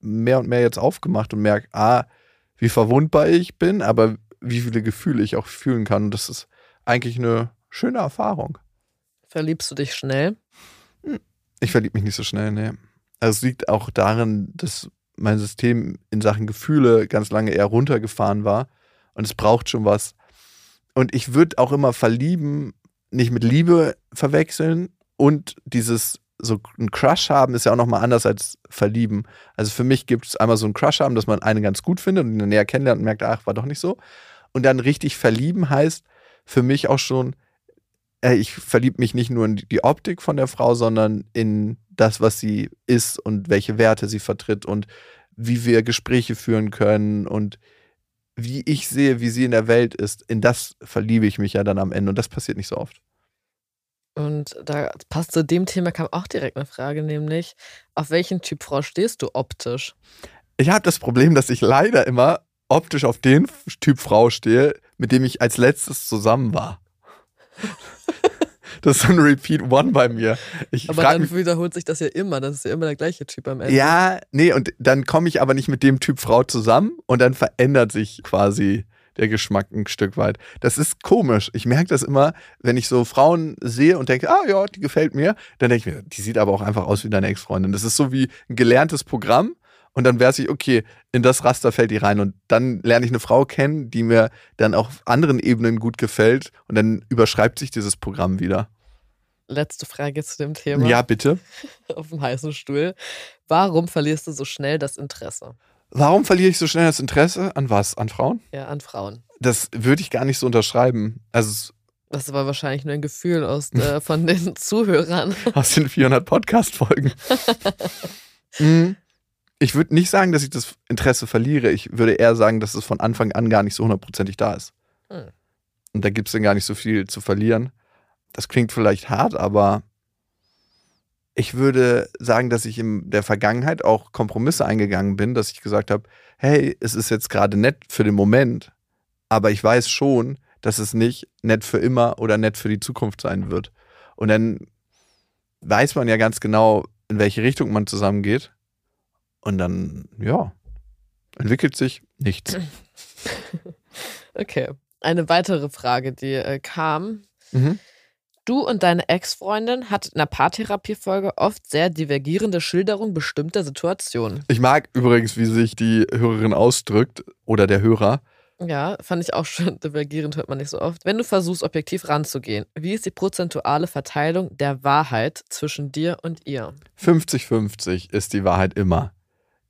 mehr und mehr jetzt aufgemacht und merke, ah, wie verwundbar ich bin, aber wie viele Gefühle ich auch fühlen kann. Und das ist eigentlich eine schöne Erfahrung. Verliebst du dich schnell? Hm, ich verliebe mich nicht so schnell, nee. Also es liegt auch darin, dass mein System in Sachen Gefühle ganz lange eher runtergefahren war. Und es braucht schon was. Und ich würde auch immer verlieben, nicht mit Liebe verwechseln. Und dieses so ein Crush haben ist ja auch nochmal anders als verlieben. Also für mich gibt es einmal so ein Crush haben, dass man einen ganz gut findet und ihn näher kennenlernt und merkt, ach, war doch nicht so. Und dann richtig verlieben heißt, für mich auch schon, äh, ich verliebe mich nicht nur in die Optik von der Frau, sondern in das, was sie ist und welche Werte sie vertritt und wie wir Gespräche führen können und wie ich sehe, wie sie in der Welt ist. In das verliebe ich mich ja dann am Ende und das passiert nicht so oft. Und da passt zu dem Thema kam auch direkt eine Frage, nämlich, auf welchen Typ Frau stehst du optisch? Ich habe das Problem, dass ich leider immer optisch auf den Typ Frau stehe, mit dem ich als letztes zusammen war. (laughs) Das ist so ein Repeat One bei mir. Ich aber dann mich, wiederholt sich das ja immer. Das ist ja immer der gleiche Typ am Ende. Ja, nee, und dann komme ich aber nicht mit dem Typ Frau zusammen und dann verändert sich quasi der Geschmack ein Stück weit. Das ist komisch. Ich merke das immer, wenn ich so Frauen sehe und denke, ah ja, die gefällt mir, dann denke ich mir, die sieht aber auch einfach aus wie deine Ex-Freundin. Das ist so wie ein gelerntes Programm und dann weiß ich, okay, in das Raster fällt die rein. Und dann lerne ich eine Frau kennen, die mir dann auf anderen Ebenen gut gefällt. Und dann überschreibt sich dieses Programm wieder. Letzte Frage zu dem Thema. Ja, bitte. (laughs) auf dem heißen Stuhl. Warum verlierst du so schnell das Interesse? Warum verliere ich so schnell das Interesse? An was? An Frauen? Ja, an Frauen. Das würde ich gar nicht so unterschreiben. Also das war wahrscheinlich nur ein Gefühl aus, äh, von den (laughs) Zuhörern. Aus den 400 Podcast-Folgen. (laughs) mhm ich würde nicht sagen, dass ich das Interesse verliere. Ich würde eher sagen, dass es von Anfang an gar nicht so hundertprozentig da ist. Hm. Und da gibt es dann gar nicht so viel zu verlieren. Das klingt vielleicht hart, aber ich würde sagen, dass ich in der Vergangenheit auch Kompromisse eingegangen bin, dass ich gesagt habe, hey, es ist jetzt gerade nett für den Moment, aber ich weiß schon, dass es nicht nett für immer oder nett für die Zukunft sein wird. Und dann weiß man ja ganz genau, in welche Richtung man zusammengeht. Und dann, ja, entwickelt sich nichts. (laughs) Okay. Eine weitere Frage, die äh, kam. Mhm. Du und deine Ex-Freundin hat in der Paartherapie-Folge oft sehr divergierende Schilderungen bestimmter Situationen. Ich mag übrigens, wie sich die Hörerin ausdrückt oder der Hörer. Ja, fand ich auch schon (laughs) divergierend, hört man nicht so oft. Wenn du versuchst, objektiv ranzugehen, wie ist die prozentuale Verteilung der Wahrheit zwischen dir und ihr? 50-50 ist die Wahrheit immer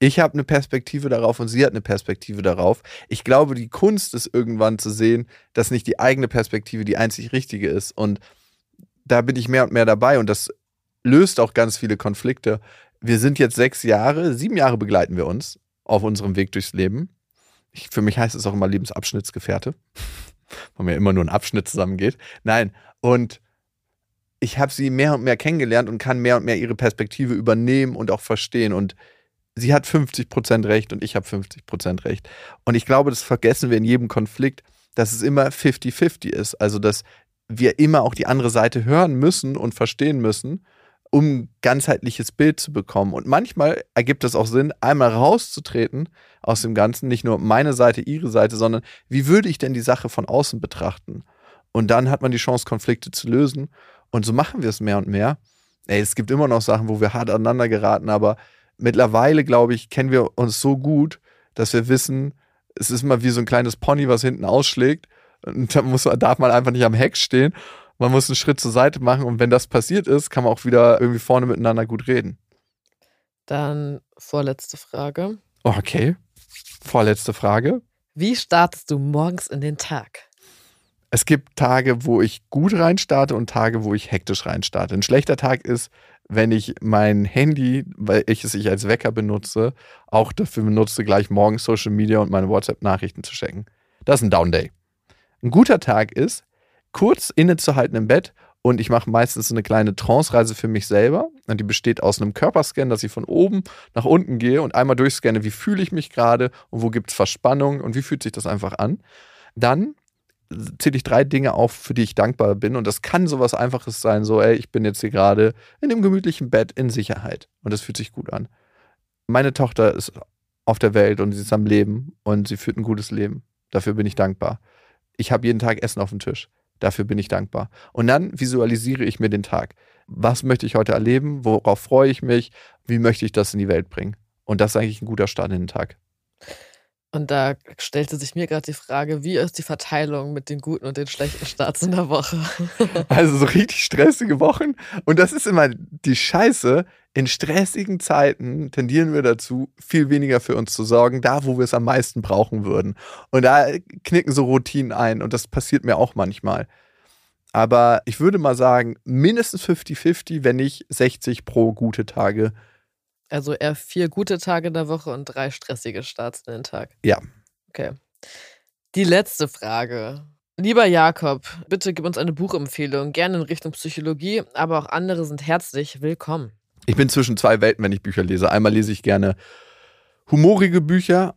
Ich habe eine Perspektive darauf und sie hat eine Perspektive darauf. Ich glaube, die Kunst ist irgendwann zu sehen, dass nicht die eigene Perspektive die einzig richtige ist. Und da bin ich mehr und mehr dabei und das löst auch ganz viele Konflikte. Wir sind jetzt sechs Jahre, sieben Jahre begleiten wir uns auf unserem Weg durchs Leben. Ich, für mich heißt es auch immer Lebensabschnittsgefährte, (laughs) weil mir immer nur ein Abschnitt zusammengeht. Nein, und ich habe sie mehr und mehr kennengelernt und kann mehr und mehr ihre Perspektive übernehmen und auch verstehen. Und sie hat 50 Prozent recht und ich habe 50 Prozent recht. Und ich glaube, das vergessen wir in jedem Konflikt, dass es immer 50-50 ist. Also, dass wir immer auch die andere Seite hören müssen und verstehen müssen, um ein ganzheitliches Bild zu bekommen. Und manchmal ergibt es auch Sinn, einmal rauszutreten aus dem Ganzen, nicht nur meine Seite, ihre Seite, sondern wie würde ich denn die Sache von außen betrachten? Und dann hat man die Chance, Konflikte zu lösen. Und so machen wir es mehr und mehr. Ey, es gibt immer noch Sachen, wo wir hart aneinander geraten, aber mittlerweile, glaube ich, kennen wir uns so gut, dass wir wissen, es ist mal wie so ein kleines Pony, was hinten ausschlägt. Und da muss, darf man einfach nicht am Heck stehen. Man muss einen Schritt zur Seite machen. Und wenn das passiert ist, kann man auch wieder irgendwie vorne miteinander gut reden. Dann vorletzte Frage. Okay. Vorletzte Frage. Wie startest du morgens in den Tag? Es gibt Tage, wo ich gut reinstarte und Tage, wo ich hektisch reinstarte. Ein schlechter Tag ist, wenn ich mein Handy, weil ich es ich als Wecker benutze, auch dafür benutze, gleich morgens Social Media und meine WhatsApp-Nachrichten zu checken. Das ist ein Down Day. Ein guter Tag ist, kurz innezuhalten im Bett und ich mache meistens eine kleine Trance-Reise für mich selber. Und die besteht aus einem Körperscan, dass ich von oben nach unten gehe und einmal durchscanne, wie fühle ich mich gerade und wo gibt es Verspannung und wie fühlt sich das einfach an. Dann zähle ich drei Dinge auf, für die ich dankbar bin. Und das kann sowas Einfaches sein, so, ey, ich bin jetzt hier gerade in dem gemütlichen Bett in Sicherheit. Und das fühlt sich gut an. Meine Tochter ist auf der Welt und sie ist am Leben und sie führt ein gutes Leben. Dafür bin ich dankbar. Ich habe jeden Tag Essen auf dem Tisch. Dafür bin ich dankbar. Und dann visualisiere ich mir den Tag. Was möchte ich heute erleben? Worauf freue ich mich? Wie möchte ich das in die Welt bringen? Und das ist eigentlich ein guter Start in den Tag. Und da stellte sich mir gerade die Frage, wie ist die Verteilung mit den guten und den schlechten Starts in der Woche? (laughs) also so richtig stressige Wochen. Und das ist immer die Scheiße. In stressigen Zeiten tendieren wir dazu, viel weniger für uns zu sorgen, da wo wir es am meisten brauchen würden. Und da knicken so Routinen ein. Und das passiert mir auch manchmal. Aber ich würde mal sagen, mindestens 50-50, wenn nicht 60 pro gute Tage also eher vier gute Tage in der Woche und drei stressige Starts in den Tag. Ja. Okay. Die letzte Frage. Lieber Jakob, bitte gib uns eine Buchempfehlung, gerne in Richtung Psychologie, aber auch andere sind herzlich willkommen. Ich bin zwischen zwei Welten, wenn ich Bücher lese. Einmal lese ich gerne humorige Bücher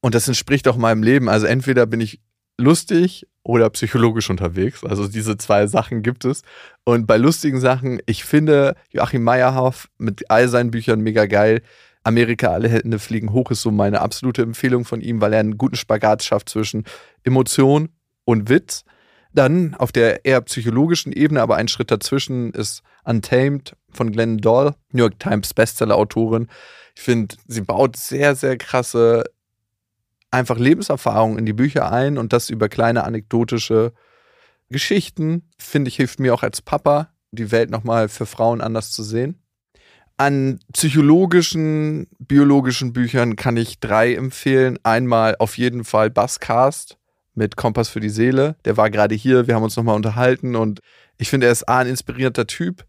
und das entspricht auch meinem Leben. Also entweder bin ich lustig oder psychologisch unterwegs. Also diese zwei Sachen gibt es. Und bei lustigen Sachen, ich finde Joachim Meyerhoff mit all seinen Büchern mega geil. Amerika, alle Hände fliegen hoch ist so meine absolute Empfehlung von ihm, weil er einen guten Spagat schafft zwischen Emotion und Witz. Dann auf der eher psychologischen Ebene, aber ein Schritt dazwischen ist Untamed von Glenn Doll, New York Times Bestseller-Autorin. Ich finde, sie baut sehr, sehr krasse einfach Lebenserfahrung in die Bücher ein und das über kleine anekdotische Geschichten, finde ich, hilft mir auch als Papa, die Welt nochmal für Frauen anders zu sehen. An psychologischen, biologischen Büchern kann ich drei empfehlen. Einmal auf jeden Fall Basscast mit Kompass für die Seele. Der war gerade hier, wir haben uns nochmal unterhalten und ich finde, er ist A, ein inspirierter Typ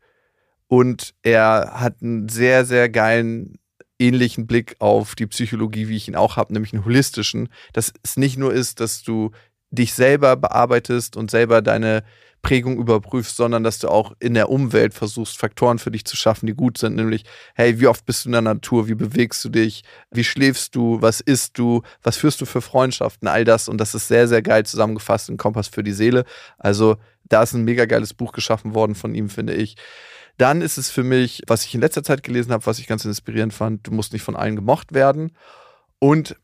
und er hat einen sehr, sehr geilen ähnlichen Blick auf die Psychologie, wie ich ihn auch habe, nämlich einen holistischen, dass es nicht nur ist, dass du dich selber bearbeitest und selber deine Prägung überprüfst, sondern dass du auch in der Umwelt versuchst, Faktoren für dich zu schaffen, die gut sind, nämlich, hey, wie oft bist du in der Natur, wie bewegst du dich, wie schläfst du, was isst du, was führst du für Freundschaften, all das. Und das ist sehr, sehr geil zusammengefasst in Kompass für die Seele. Also da ist ein mega geiles Buch geschaffen worden von ihm, finde ich. Dann ist es für mich, was ich in letzter Zeit gelesen habe, was ich ganz inspirierend fand, du musst nicht von allen gemocht werden. Und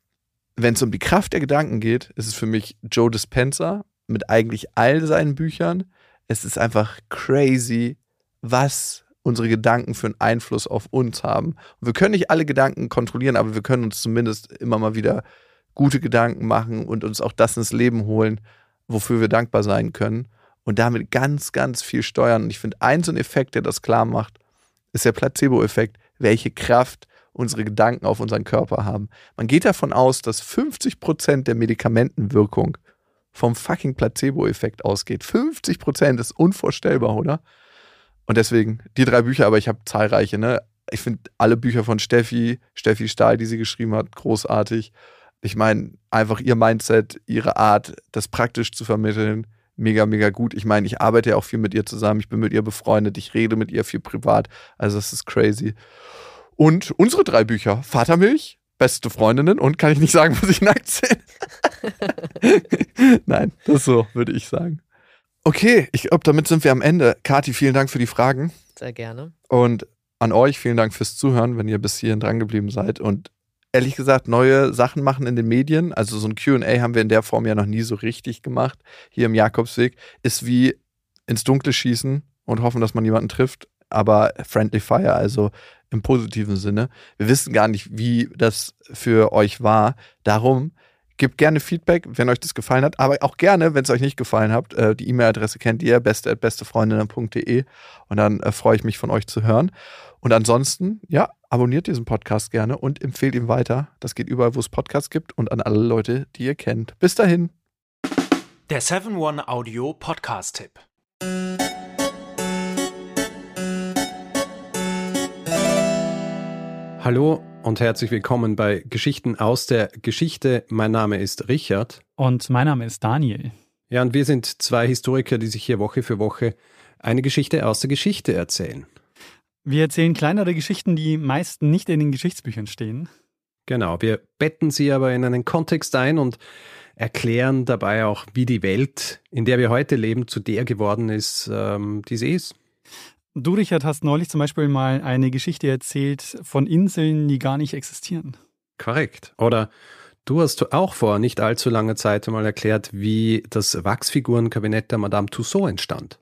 wenn es um die Kraft der Gedanken geht, ist es für mich Joe Dispenza mit eigentlich all seinen Büchern. Es ist einfach crazy, was unsere Gedanken für einen Einfluss auf uns haben. Wir können nicht alle Gedanken kontrollieren, aber wir können uns zumindest immer mal wieder gute Gedanken machen und uns auch das ins Leben holen, wofür wir dankbar sein können und damit ganz, ganz viel steuern. Und ich finde, ein so ein Effekt, der das klar macht, ist der Placebo-Effekt, welche Kraft unsere Gedanken auf unseren Körper haben. Man geht davon aus, dass 50% der Medikamentenwirkung vom fucking Placebo-Effekt ausgeht. 50% ist unvorstellbar, oder? Und deswegen die drei Bücher, aber ich habe zahlreiche, ne? Ich finde alle Bücher von Steffi, Steffi Stahl, die sie geschrieben hat, großartig. Ich meine, einfach ihr Mindset, ihre Art, das praktisch zu vermitteln, mega, mega gut. Ich meine, ich arbeite ja auch viel mit ihr zusammen, ich bin mit ihr befreundet, ich rede mit ihr viel privat. Also, das ist crazy. Und unsere drei Bücher: Vatermilch, beste Freundinnen und kann ich nicht sagen, wo sich nackt sind. (laughs) Nein, das so, würde ich sagen. Okay, ich glaube, damit sind wir am Ende. Kati, vielen Dank für die Fragen. Sehr gerne. Und an euch vielen Dank fürs Zuhören, wenn ihr bis hierhin dran geblieben seid. Und ehrlich gesagt, neue Sachen machen in den Medien. Also so ein QA haben wir in der Form ja noch nie so richtig gemacht. Hier im Jakobsweg ist wie ins Dunkle schießen und hoffen, dass man jemanden trifft. Aber Friendly Fire, also im positiven Sinne. Wir wissen gar nicht, wie das für euch war. Darum Gebt gerne Feedback, wenn euch das gefallen hat, aber auch gerne, wenn es euch nicht gefallen hat. Äh, die E-Mail-Adresse kennt ihr, beste.bestefreundinnen.de und dann äh, freue ich mich von euch zu hören. Und ansonsten, ja, abonniert diesen Podcast gerne und empfehlt ihn weiter. Das geht überall, wo es Podcasts gibt und an alle Leute, die ihr kennt. Bis dahin. Der 7-One Audio Podcast-Tipp. Hallo und herzlich willkommen bei Geschichten aus der Geschichte. Mein Name ist Richard. Und mein Name ist Daniel. Ja, und wir sind zwei Historiker, die sich hier Woche für Woche eine Geschichte aus der Geschichte erzählen. Wir erzählen kleinere Geschichten, die meist nicht in den Geschichtsbüchern stehen. Genau, wir betten sie aber in einen Kontext ein und erklären dabei auch, wie die Welt, in der wir heute leben, zu der geworden ist, ähm, die sie ist. Du, Richard, hast neulich zum Beispiel mal eine Geschichte erzählt von Inseln, die gar nicht existieren. Korrekt. Oder du hast auch vor nicht allzu langer Zeit einmal erklärt, wie das Wachsfigurenkabinett der Madame Tussaud entstand.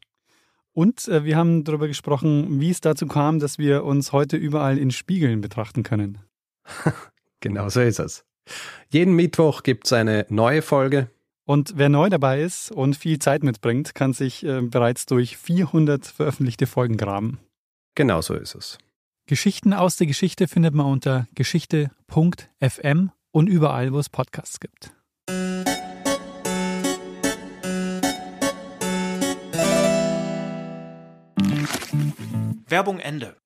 Und äh, wir haben darüber gesprochen, wie es dazu kam, dass wir uns heute überall in Spiegeln betrachten können. (laughs) genau so ist es. Jeden Mittwoch gibt es eine neue Folge. Und wer neu dabei ist und viel Zeit mitbringt, kann sich äh, bereits durch 400 veröffentlichte Folgen graben. Genau so ist es. Geschichten aus der Geschichte findet man unter geschichte.fm und überall, wo es Podcasts gibt. Werbung Ende.